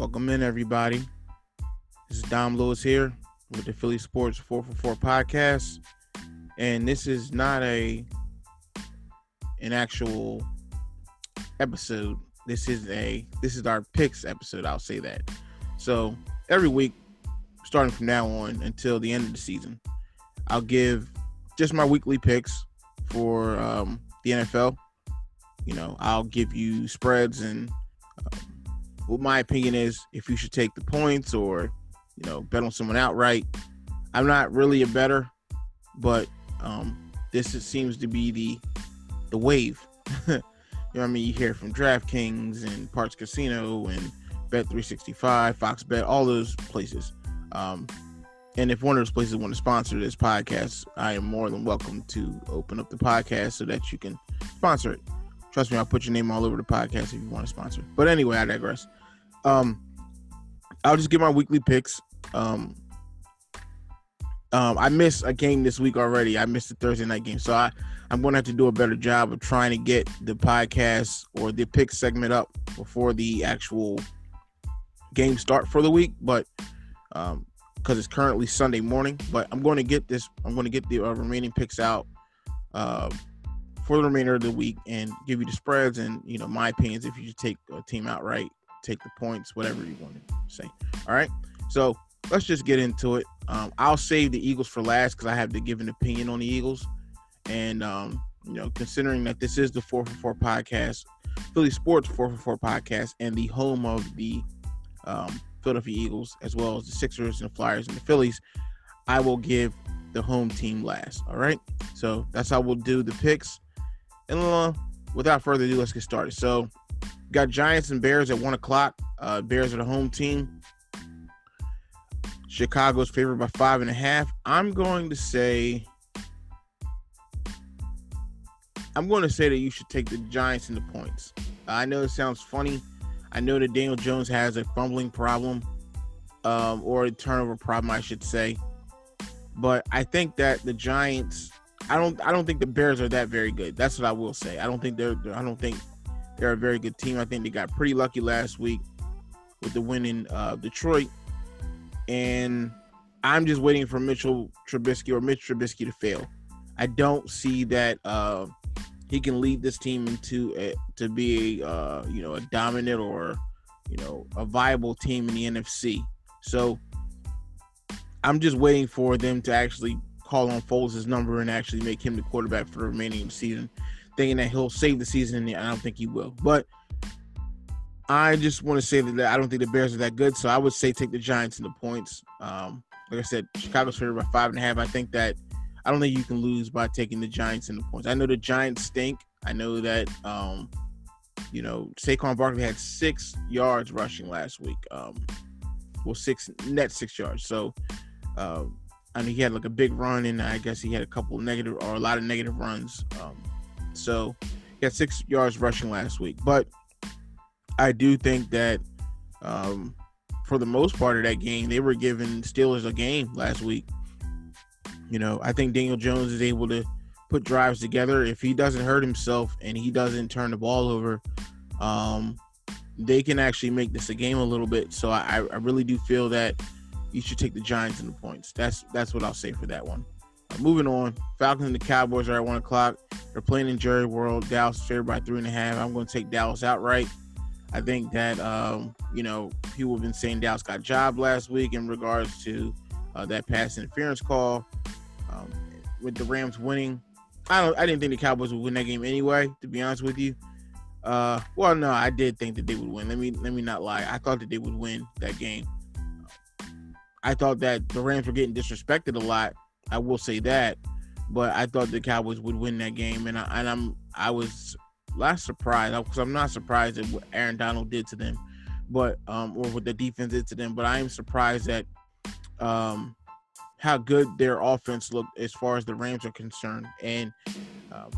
Welcome in, everybody. This is Dom Lewis here with the Philly Sports 444 podcast. And this is not a an actual episode. This is a this is our picks episode, I'll say that. So every week, starting from now on until the end of the season, I'll give just my weekly picks for um, the NFL. You know, I'll give you spreads and what my opinion is if you should take the points or you know bet on someone outright. I'm not really a better, but um, this is, seems to be the the wave. you know what I mean? You hear from DraftKings and Parx Casino and Bet 365, Fox Bet, all those places. Um, and if one of those places want to sponsor this podcast, I am more than welcome to open up the podcast so that you can sponsor it. Trust me, I'll put your name all over the podcast if you want to sponsor. But anyway, I digress. Um, I'll just give my weekly picks. Um, um, I missed a game this week already. I missed the Thursday night game, so I I'm going to have to do a better job of trying to get the podcast or the pick segment up before the actual game start for the week. But um, because it's currently Sunday morning, but I'm going to get this. I'm going to get the uh, remaining picks out uh, for the remainder of the week and give you the spreads and you know my opinions if you should take a team outright, take the points, whatever you want to say. All right, so let's just get into it. Um, I'll save the Eagles for last because I have to give an opinion on the Eagles, and um, you know, considering that this is the four for four podcast, Philly Sports four for four podcast, and the home of the um, Philadelphia Eagles, as well as the Sixers and the Flyers and the Phillies, I will give the home team last. All right, so that's how we'll do the picks. And uh, without further ado, let's get started. So, got Giants and Bears at one o'clock. Uh, Bears are the home team. Chicago's favored by five and a half. I'm going to say I'm going to say that you should take the Giants in the points. I know it sounds funny. I know that Daniel Jones has a fumbling problem, um, or a turnover problem, I should say. But I think that the Giants, I don't, I don't think the Bears are that very good. That's what I will say. I don't think they're, I don't think they're a very good team. I think they got pretty lucky last week with the win in uh, Detroit, and I'm just waiting for Mitchell Trubisky or Mitch Trubisky to fail. I don't see that uh, he can lead this team into a, to be a uh, you know a dominant or you know a viable team in the NFC. So I'm just waiting for them to actually call on Foles' number and actually make him the quarterback for the remaining season, thinking that he'll save the season. And I don't think he will. But I just want to say that I don't think the Bears are that good. So I would say take the Giants in the points. Um, like I said, Chicago's favored by five and a half. I think that I don't think you can lose by taking the Giants in the points. I know the Giants stink. I know that um, you know Saquon Barkley had six yards rushing last week. Um, well, six net six yards. So uh, I mean he had like a big run, and I guess he had a couple negative or a lot of negative runs. Um, so he had six yards rushing last week. But I do think that um, for the most part of that game, they were giving Steelers a game last week. You know, I think Daniel Jones is able to put drives together. If he doesn't hurt himself and he doesn't turn the ball over, um, they can actually make this a game a little bit. So I, I really do feel that you should take the Giants in the points. That's that's what I'll say for that one. Moving on, Falcons and the Cowboys are at one o'clock. They're playing in Jerry World. Dallas is favored by three and a half. I'm going to take Dallas outright. I think that um, you know people have been saying Dallas got job last week in regards to uh, that pass interference call. Um, with the Rams winning, I don't. I didn't think the Cowboys would win that game anyway. To be honest with you, uh, well, no, I did think that they would win. Let me let me not lie. I thought that they would win that game. I thought that the Rams were getting disrespected a lot. I will say that, but I thought the Cowboys would win that game, and I, and I'm I was less surprised because I'm not surprised at what Aaron Donald did to them, but um, or what the defense did to them. But I am surprised at um how good their offense looked as far as the Rams are concerned. And, um,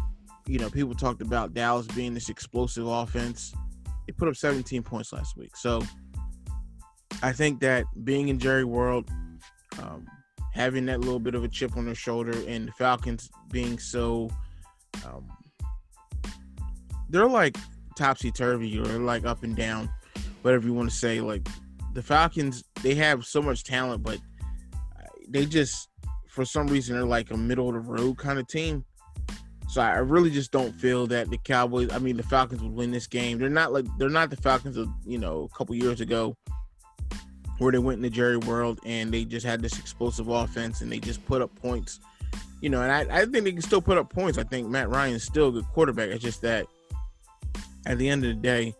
you know, people talked about Dallas being this explosive offense. They put up 17 points last week. So I think that being in Jerry World, um, having that little bit of a chip on their shoulder, and the Falcons being so, um, they're like topsy turvy or like up and down, whatever you want to say. Like the Falcons they have so much talent, but they just for some reason they're like a middle of the road kind of team. So I really just don't feel that the Cowboys, I mean the Falcons would win this game. They're not like they're not the Falcons of, you know, a couple years ago where they went in the Jerry world and they just had this explosive offense and they just put up points. You know, and I, I think they can still put up points. I think Matt Ryan is still a good quarterback. It's just that at the end of the day,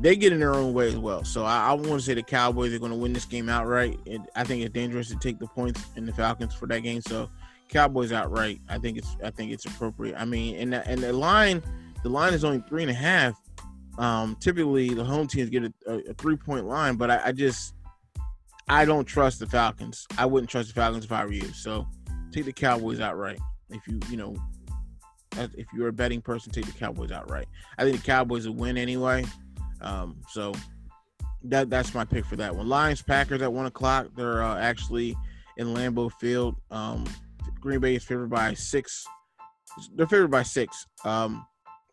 they get in their own way as well. So I, I want to say the Cowboys are going to win this game outright. And I think it's dangerous to take the points in the Falcons for that game. So Cowboys outright. I think it's I think it's appropriate. I mean, and the, and the line, the line is only three and a half. Um, typically, the home teams get a, a, a three point line, but I, I just I don't trust the Falcons. I wouldn't trust the Falcons if I were you. So take the Cowboys outright. If you you know, if you're a betting person, take the Cowboys outright. I think the Cowboys will win anyway. Um, so that that's my pick for that one. Lions Packers at one o'clock. They're uh, actually in Lambeau Field. Um, Green Bay is favored by six. They're favored by six. Um,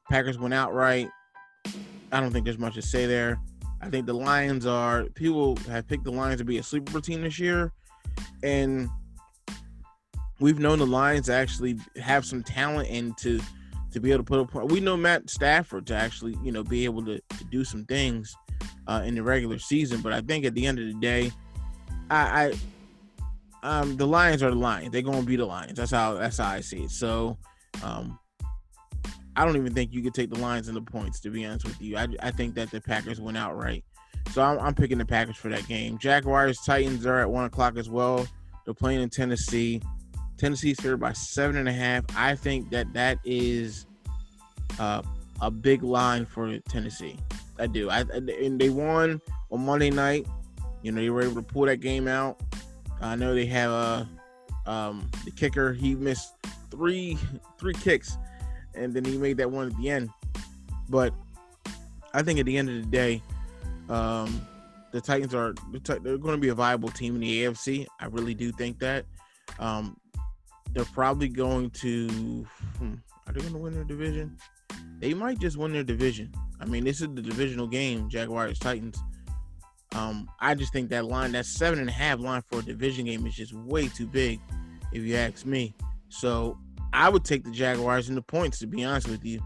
Packers went outright. I don't think there's much to say there. I think the Lions are people have picked the Lions to be a sleeper team this year, and we've known the Lions actually have some talent and to to be able to put up. We know Matt Stafford to actually you know be able to, to do some things uh, in the regular season, but I think at the end of the day, I, I um, the Lions are the Lions. They're gonna be the Lions. That's how that's how I see it. So um, I don't even think you could take the lines and the points. To be honest with you, I, I think that the Packers went outright. So I'm, I'm picking the Packers for that game. Jaguars Titans are at one o'clock as well. They're playing in Tennessee. Tennessee's favored by seven and a half. I think that that is uh, a big line for Tennessee. I do. I and they won on Monday night. You know they were able to pull that game out. I know they have a uh, um, the kicker. He missed three three kicks and then he made that one at the end. But I think at the end of the day, um, the Titans are they're going to be a viable team in the AFC. I really do think that. Um, they're probably going to. Hmm, are they going to win their division? They might just win their division. I mean, this is the divisional game, Jaguars Titans. Um, I just think that line, that seven and a half line for a division game, is just way too big, if you ask me. So I would take the Jaguars in the points. To be honest with you,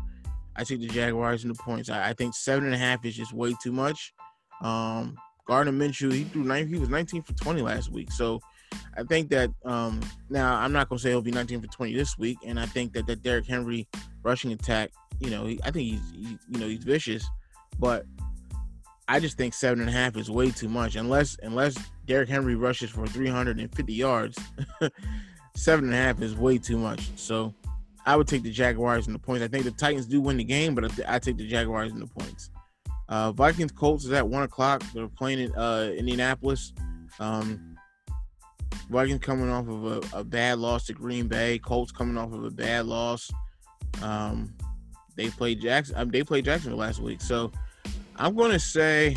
I take the Jaguars in the points. I, I think seven and a half is just way too much. Um, Gardner Minshew, he threw nine. He was 19 for 20 last week. So I think that um, now I'm not gonna say he'll be 19 for 20 this week, and I think that that Derrick Henry rushing attack, you know, he, I think he's he, you know he's vicious, but I just think seven and a half is way too much. Unless unless Derrick Henry rushes for 350 yards, seven and a half is way too much. So I would take the Jaguars and the points. I think the Titans do win the game, but I, take the Jaguars and the points. Uh, Vikings Colts is at one o'clock. They're playing in uh, Indianapolis. Um, Vikings coming off of a, a, bad loss to Green Bay. Colts coming off of a bad loss. Um, they played Jackson. Um, they played Jacksonville last week. So I'm going to say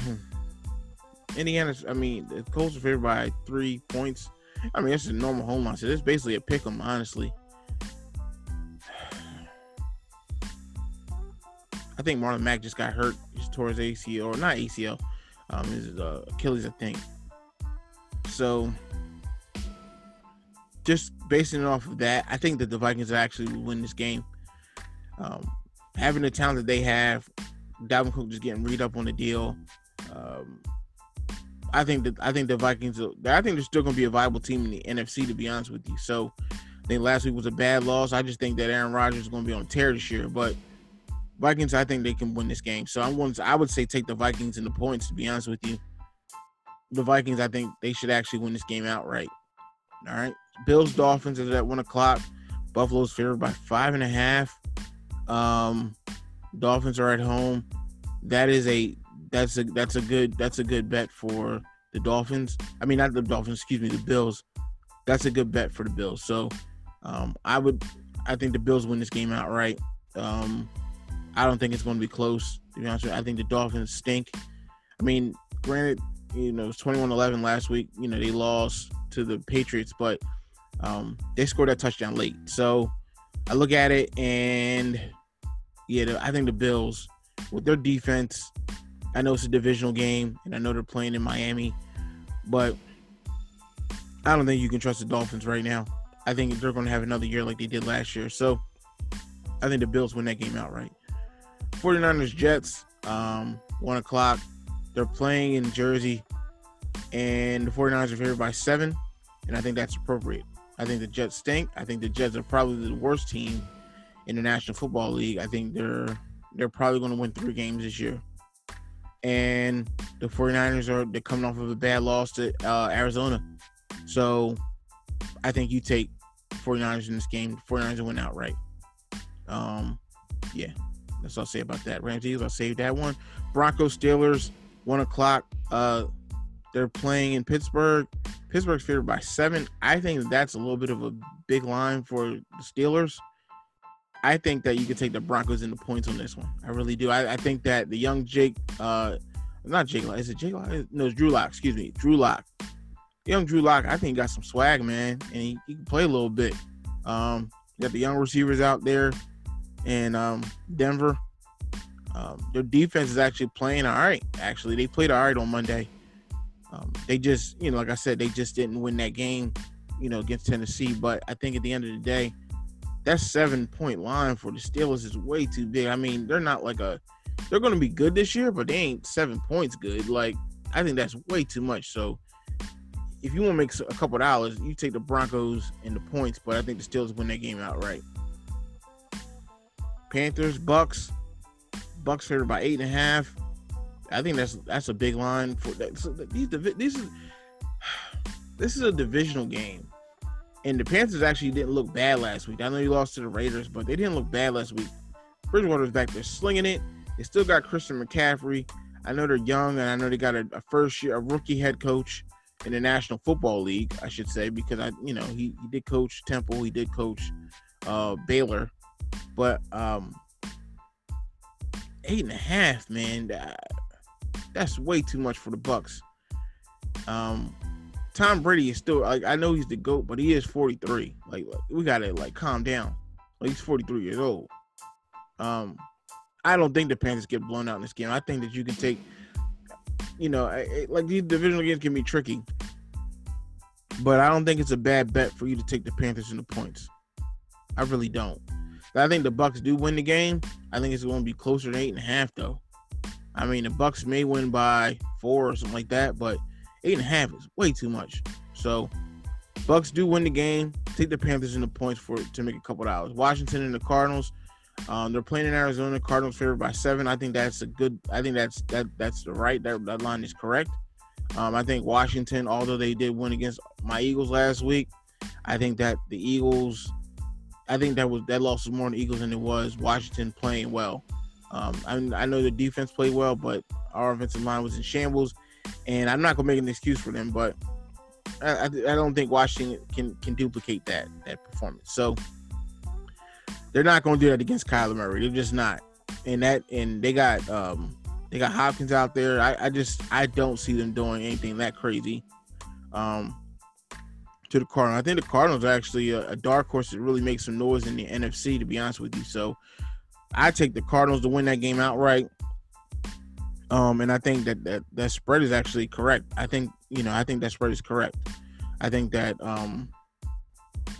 Indiana. I mean, the Colts are favored by three points. I mean, it's a normal home line, so it's basically a pick 'em, honestly. I think Marlon Mack just got hurt. Just his ACL, or not ACL, um, his uh, Achilles, I think. So, just basing it off of that, I think that the Vikings actually win this game. Um, having the talent that they have, Dalvin Cook just getting read up on the deal. Um, I think that I think the Vikings. I think they're still going to be a viable team in the NFC. To be honest with you, so I think last week was a bad loss. I just think that Aaron Rodgers is going to be on tear this year. But Vikings, I think they can win this game. So I'm going. To, I would say take the Vikings in the points. To be honest with you, the Vikings. I think they should actually win this game outright. All right, Bills Dolphins is at one o'clock. Buffalo's favored by five and a half. Um, Dolphins are at home. That is a that's a that's a good that's a good bet for the Dolphins. I mean, not the Dolphins, excuse me, the Bills. That's a good bet for the Bills. So um, I would, I think the Bills win this game outright. Um, I don't think it's going to be close. To be honest with you, I think the Dolphins stink. I mean, granted, you know, it's 21-11 last week. You know, they lost to the Patriots, but um, they scored that touchdown late. So I look at it and yeah, I think the Bills with their defense I know it's a divisional game, and I know they're playing in Miami, but I don't think you can trust the Dolphins right now. I think they're going to have another year like they did last year. So I think the Bills win that game outright. 49ers Jets, um, one o'clock. They're playing in Jersey, and the 49ers are favored by seven, and I think that's appropriate. I think the Jets stink. I think the Jets are probably the worst team in the National Football League. I think they're they're probably going to win three games this year. And the 49ers are they're coming off of a bad loss to uh, Arizona. So I think you take 49ers in this game. 49ers win outright. Um, yeah, that's all I'll say about that. Rams Eagles, I'll save that one. Broncos Steelers, one o'clock. Uh, they're playing in Pittsburgh. Pittsburgh's favored by seven. I think that's a little bit of a big line for the Steelers. I think that you could take the Broncos in the points on this one. I really do. I, I think that the young Jake, uh, not Jake, is it Jake? No, it's Drew Lock. Excuse me, Drew Lock. Young Drew Lock, I think got some swag, man, and he, he can play a little bit. Um, got the young receivers out there in um, Denver. Um, their defense is actually playing all right. Actually, they played all right on Monday. Um, they just, you know, like I said, they just didn't win that game, you know, against Tennessee. But I think at the end of the day, that seven point line for the Steelers is way too big. I mean, they're not like a, they're going to be good this year, but they ain't seven points good. Like, I think that's way too much. So, if you want to make a couple dollars, you take the Broncos and the points, but I think the Steelers win that game outright. Panthers, Bucks, Bucks favored by eight and a half. I think that's that's a big line for that. So these these is this is a divisional game, and the Panthers actually didn't look bad last week. I know you lost to the Raiders, but they didn't look bad last week. Bridgewater's back there slinging it. They still got Christian McCaffrey. I know they're young, and I know they got a, a first year, a rookie head coach in the National Football League, I should say, because I, you know, he, he did coach Temple, he did coach uh, Baylor, but um, eight and a half, man, that, that's way too much for the Bucks. Um, Tom Brady is still like I know he's the goat, but he is 43. Like, we gotta like calm down. Like, he's 43 years old. Um, I don't think the Panthers get blown out in this game. I think that you can take, you know, like these divisional games can be tricky, but I don't think it's a bad bet for you to take the Panthers in the points. I really don't. I think the Bucks do win the game. I think it's going to be closer to eight and a half, though. I mean, the Bucks may win by four or something like that, but eight and a half is way too much. So, Bucks do win the game. Take the Panthers in the points for to make a couple dollars. Washington and the Cardinals. Um, they're playing in Arizona. Cardinals favored by seven. I think that's a good. I think that's that that's the right. That, that line is correct. Um, I think Washington, although they did win against my Eagles last week, I think that the Eagles, I think that was that loss was more on the Eagles than it was Washington playing well. Um, I, I know the defense played well, but our offensive line was in shambles, and I'm not gonna make an excuse for them, but I, I, I don't think Washington can can duplicate that that performance. So they're not gonna do that against Kyler Murray. They're just not. And that and they got um they got Hopkins out there. I, I just I don't see them doing anything that crazy. Um to the Cardinals. I think the Cardinals are actually a, a dark horse that really makes some noise in the NFC, to be honest with you. So I take the Cardinals to win that game outright. Um, and I think that, that that spread is actually correct. I think you know I think that spread is correct. I think that um,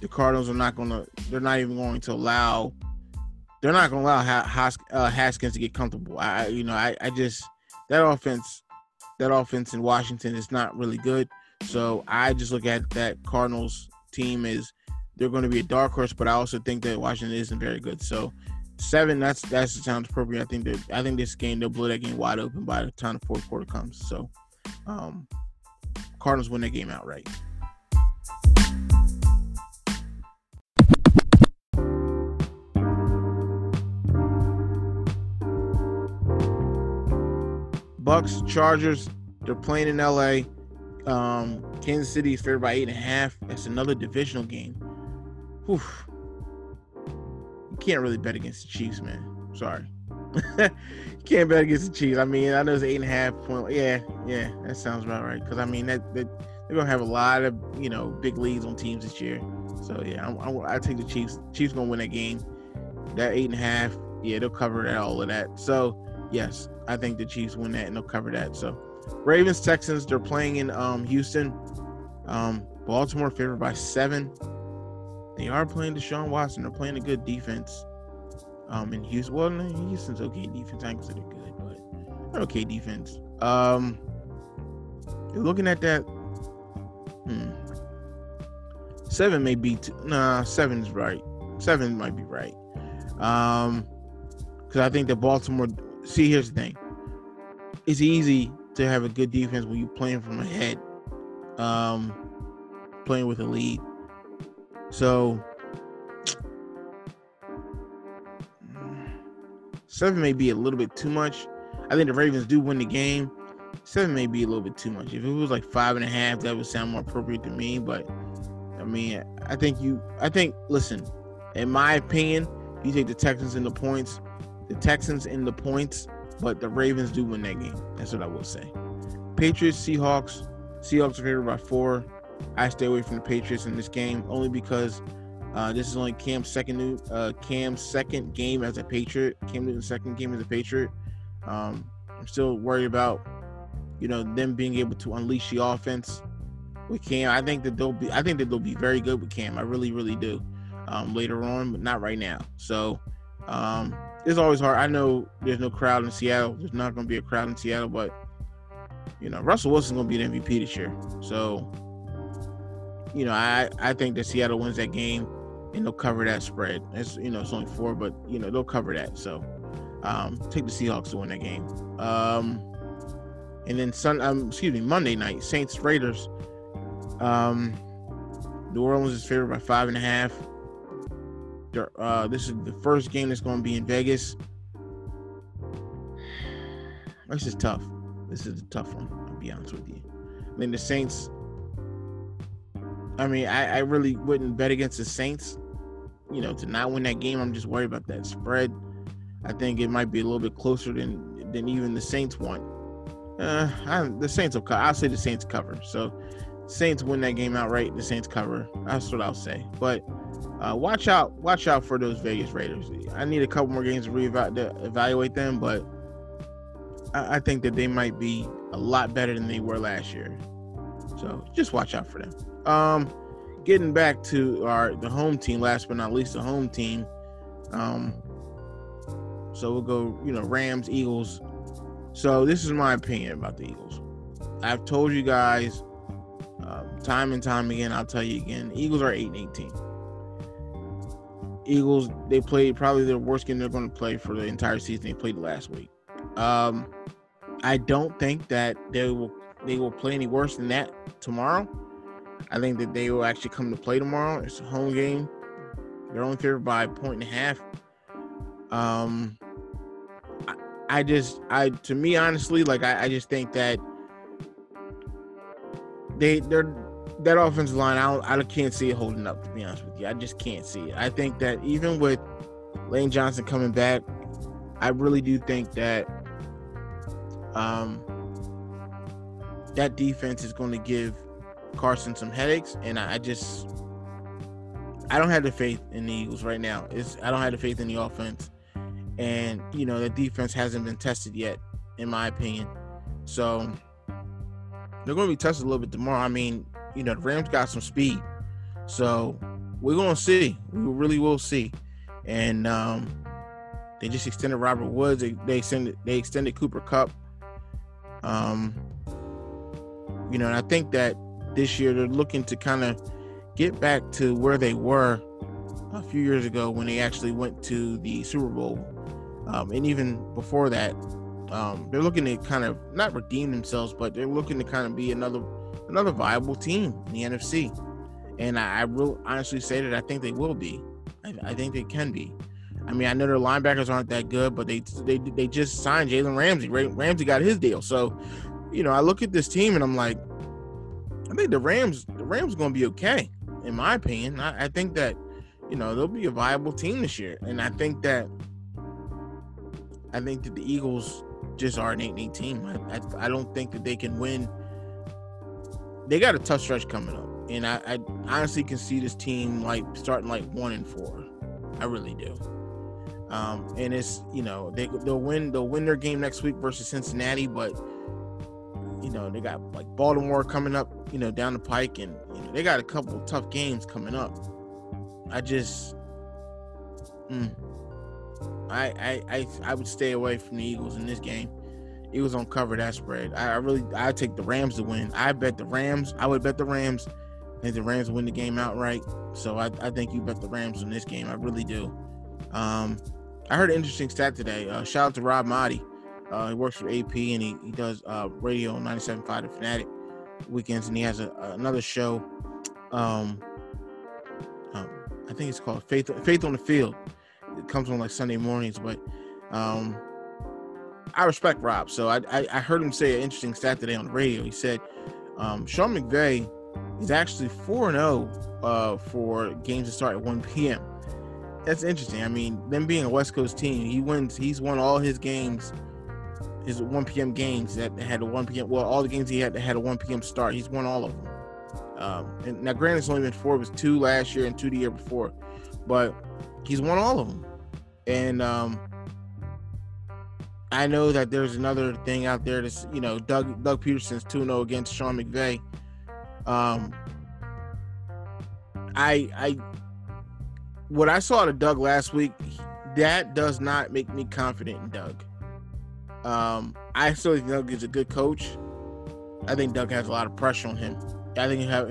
the Cardinals are not gonna they're not even going to allow they're not gonna allow Has, uh, Haskins to get comfortable. I you know I, I just that offense that offense in Washington is not really good. So I just look at that Cardinals team as they're going to be a dark horse, but I also think that Washington isn't very good. So seven. That's that's the sounds appropriate. I think that I think this game they'll blow that game wide open by the time the fourth quarter comes. So, um, Cardinals win that game outright. Bucks, Chargers, they're playing in LA. Um, Kansas City is favored by eight and a half. That's another divisional game. Whew can't really bet against the Chiefs, man. Sorry. can't bet against the Chiefs. I mean, I know it's eight and a half point. Yeah, yeah, that sounds about right. Because I mean, that, that they're gonna have a lot of you know big leads on teams this year. So yeah, I'm, I'm, I take the Chiefs. Chiefs gonna win that game. That eight and a half. Yeah, they'll cover that, all of that. So yes, I think the Chiefs win that and they'll cover that. So Ravens Texans they're playing in um, Houston. Um, Baltimore favored by seven. They are playing Deshaun Watson. They're playing a good defense. Um, in Houston, well, Houston's okay defense. I consider good, but they're okay defense. Um, looking at that, hmm, seven may be too, nah. Seven's right. Seven might be right. Um, because I think that Baltimore. See, here's the thing. It's easy to have a good defense when you're playing from ahead, um, playing with a lead. So seven may be a little bit too much. I think the Ravens do win the game. Seven may be a little bit too much. If it was like five and a half, that would sound more appropriate to me. But I mean, I think you. I think. Listen, in my opinion, you take the Texans in the points. The Texans in the points, but the Ravens do win that game. That's what I will say. Patriots, Seahawks. Seahawks are favored by four. I stay away from the Patriots in this game only because uh, this is only Cam's second uh, Cam's second game as a Patriot. Cam Newton's second game as a Patriot. Um, I'm still worried about you know them being able to unleash the offense with Cam. I think that they'll be I think that they'll be very good with Cam. I really really do. Um, later on, but not right now. So um, it's always hard. I know there's no crowd in Seattle. There's not going to be a crowd in Seattle, but you know Russell Wilson's going to be the MVP this year. So you know I I think that Seattle wins that game and they'll cover that spread. It's you know it's only four, but you know they'll cover that. So um, take the Seahawks to win that game. Um, and then Sun, um, excuse me, Monday night Saints Raiders. Um, New Orleans is favored by five and a half. Uh, this is the first game that's going to be in Vegas. This is tough. This is a tough one. I'll be honest with you. I mean, the Saints. I mean, I, I really wouldn't bet against the Saints. You know, to not win that game, I'm just worried about that spread. I think it might be a little bit closer than than even the Saints want. Uh, I, the Saints will. cover. I'll say the Saints cover. So, Saints win that game outright. The Saints cover. That's what I'll say. But uh, watch out, watch out for those Vegas Raiders. I need a couple more games to reevaluate them, but I, I think that they might be a lot better than they were last year. So just watch out for them. Um, getting back to our the home team, last but not least, the home team. Um, so we'll go, you know, Rams, Eagles. So this is my opinion about the Eagles. I've told you guys um, time and time again. I'll tell you again. Eagles are eight and eighteen. Eagles, they played probably their worst game they're going to play for the entire season. They played last week. Um, I don't think that they will they will play any worse than that tomorrow. I think that they will actually come to play tomorrow. It's a home game. They're only favored by a point and a half. Um, I, I just, I to me honestly, like I, I just think that they they're that offensive line, I, I can't see it holding up. To be honest with you, I just can't see it. I think that even with Lane Johnson coming back, I really do think that um, that defense is going to give Carson some headaches, and I, just I don't have the faith in the Eagles right now. It's I don't have the faith in the offense, and you know the defense hasn't been tested yet, in my opinion. So they're going to be tested a little bit tomorrow. I mean, you know, the Rams got some speed. So we're gonna see. We really will see. And um, they just extended Robert Woods. They, they extended they extended Cooper Kupp. Um, you know, and I think that this year they're looking to kind of get back to where they were a few years ago when they actually went to the Super Bowl. Um, and even before that, um, they're looking to kind of not redeem themselves, but they're looking to kind of be another another viable team in the NFC. And I, I will honestly say that I think they will be. I, I, think they can be. I mean, I know their linebackers aren't that good, but they they they just signed Jalen Ramsey. Ramsey got his deal, so you know I look at this team and I'm like, I think the Rams the Rams going to be okay, in my opinion. I, I think that you know they'll be a viable team this year, and I think that I think that the Eagles just are an 8 team. I, I, I don't think that they can win they got a tough stretch coming up, and I, I honestly can see this team like starting like one and four. I really do. Um, and it's you know they they'll win they'll win their game next week versus Cincinnati, but know they got like Baltimore coming up, you know down the pike, and you know, they got a couple tough games coming up. I just, mm, I, I I I would stay away from the Eagles in this game. Eagles don't cover that spread. I, I really I take the Rams to win. I bet the Rams. I would bet the Rams. I think the Rams win the game outright. So I, I think you bet the Rams in this game. I really do. Um, I heard an interesting stat today. Uh, shout out to Rob Maaddi. Uh, he works for AP and he, he does uh, radio on 97.5 The Fanatic weekends, and he has a, another show. Um, um, I think it's called Faith Faith on the Field. It comes on like Sunday mornings, but um, I respect Rob. So I, I, I heard him say an interesting stat today on the radio. He said um, Sean McVay is actually four and zero oh, uh, for games that start at one p.m. That's interesting. I mean, them being a West Coast team, he wins. He's won all his games, his 1 p.m. games that had a 1 p.m. Well, all the games he had that had a 1 p.m. start, he's won all of them. Um, and now, granted, it's only been four. It was two last year and two the year before, but he's won all of them. And um, I know that there's another thing out there that's you know Doug Doug Pederson's 2-0 against Sean McVay. Um I I what I saw of Doug last week, that does not make me confident in Doug. Um I still think Doug is a good coach. I think Doug has a lot of pressure on him. I think he have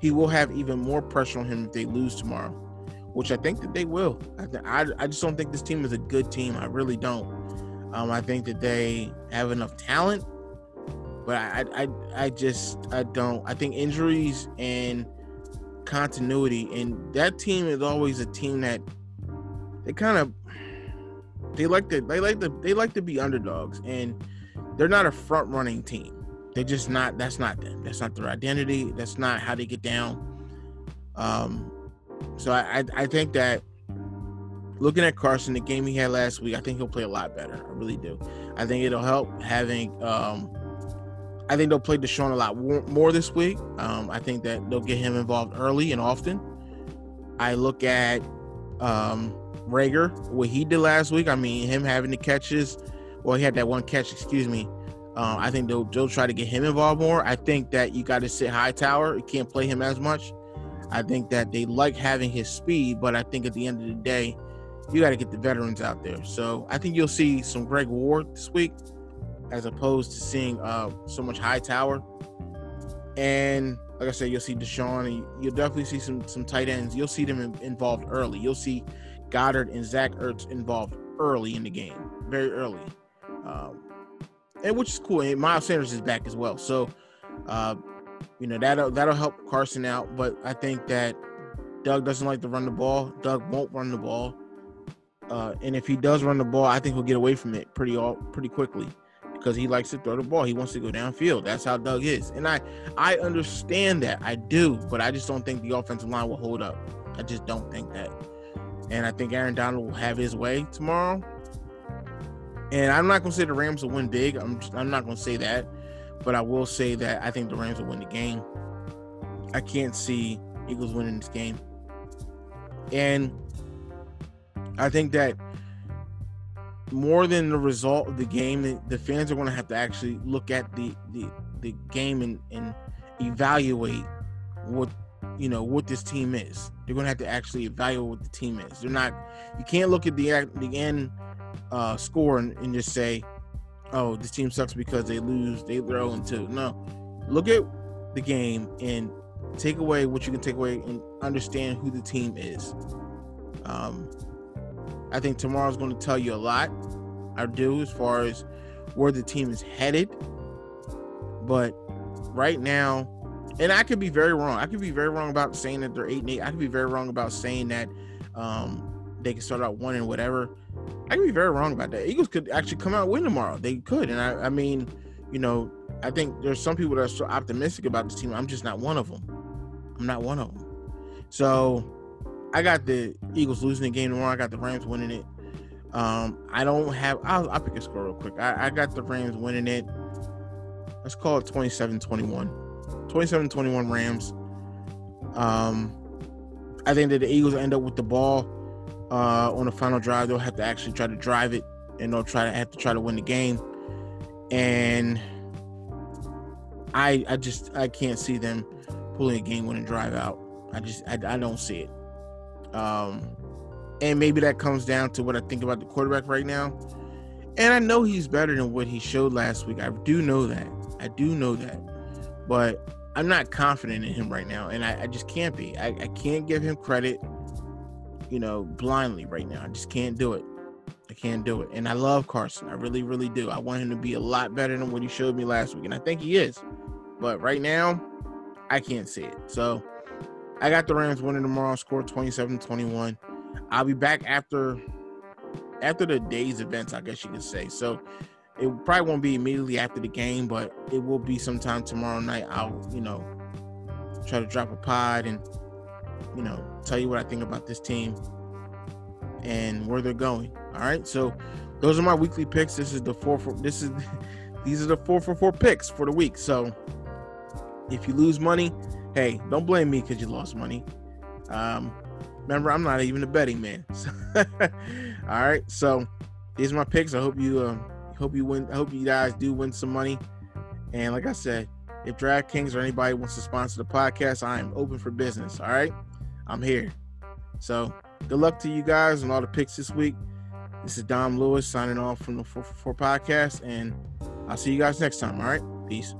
he, will have even more pressure on him if they lose tomorrow, which I think that they will. I, I, I just don't think this team is a good team. I really don't. Um, I think that they have enough talent, but I, I, I just, I don't. I think injuries and continuity, and that team is always a team that they kind of, they like to, they like to, they like to be underdogs, and they're not a front running team. They're just not. That's not them. That's not their identity. That's not how they get down. Um, so I, I, I think that looking at Carson, the game he had last week, I think he'll play a lot better. I really do. I think it'll help having. Um, I think they'll play DeSean a lot more this week. Um, I think that they'll get him involved early and often. I look at um, Reagor, what he did last week. I mean, him having the catches. Well, he had that one catch. Excuse me. Uh, I think they'll, they'll try to get him involved more. I think that you got to sit Hightower. You can't play him as much. I think that they like having his speed, but I think at the end of the day, you got to get the veterans out there. So I think you'll see some Greg Ward this week, as opposed to seeing uh, so much Hightower. And like I said, you'll see DeSean, and you'll definitely see some some tight ends. You'll see them in, involved early. You'll see Goedert and Zach Ertz involved early in the game, very early, um, and which is cool. And Miles Sanders is back as well, so uh, you know that'll that'll help Carson out. But I think that Doug doesn't like to run the ball. Doug won't run the ball. Uh, and if he does run the ball, I think he'll get away from it pretty all pretty quickly because he likes to throw the ball. He wants to go downfield. That's how Doug is, and I I understand that. I do, but I just don't think the offensive line will hold up. I just don't think that. And I think Aaron Donald will have his way tomorrow. And I'm not going to say the Rams will win big. I'm just, I'm not going to say that, but I will say that I think the Rams will win the game. I can't see Eagles winning this game. And I think that more than the result of the game, the fans are going to have to actually look at the the, the game and, and evaluate what you know what this team is. They're going to have to actually evaluate what the team is. They're not. You can't look at the the end uh, score and, and just say, "Oh, this team sucks because they lose. They throw into no." Look at the game and take away what you can take away and understand who the team is. Um, I think tomorrow's going to tell you a lot. I do as far as where the team is headed. But right now, and I could be very wrong. I could be very wrong about saying that they're eight and eight. I could be very wrong about saying that um, they can start out one and whatever. I could be very wrong about that. Eagles could actually come out win tomorrow. They could, and I, I mean, you know, I think there's some people that are so optimistic about this team. I'm just not one of them. I'm not one of them. So I got the Eagles losing the game tomorrow. I got the Rams winning it. Um, I don't have. I'll, I'll pick a score real quick. I, I got the Rams winning it. Let's call it 27 21. 27 21 Rams. Um, I think that the Eagles end up with the ball uh, on the final drive. They'll have to actually try to drive it, and they'll try to have to try to win the game. And I I just I can't see them pulling a game winning drive out. I just I, I don't see it. Um, and maybe that comes down to what I think about the quarterback right now. And I know he's better than what he showed last week. I do know that. I do know that. But I'm not confident in him right now. And I, I just can't be. I, I can't give him credit, you know, blindly right now. I just can't do it. I can't do it. And I love Carson. I really, really do. I want him to be a lot better than what he showed me last week. And I think he is. But right now, I can't see it. So I got the Rams winning tomorrow, score 27 21. I'll be back after after the day's events, I guess you could say. So it probably won't be immediately after the game, but it will be sometime tomorrow night. I'll, you know, try to drop a pod and, you know, tell you what I think about this team and where they're going. All right. So those are my weekly picks. This is the four for this is these are the four for four picks for the week. So if you lose money, hey, don't blame me because you lost money. Um, remember, I'm not even a betting man. all right, so these are my picks. I hope you uh, hope you win. I hope you guys do win some money. And like I said, if DraftKings or anybody wants to sponsor the podcast, I am open for business. All right, I'm here. So good luck to you guys and all the picks this week. This is Dom Lewis signing off from the 444 podcast, and I'll see you guys next time. All right, peace.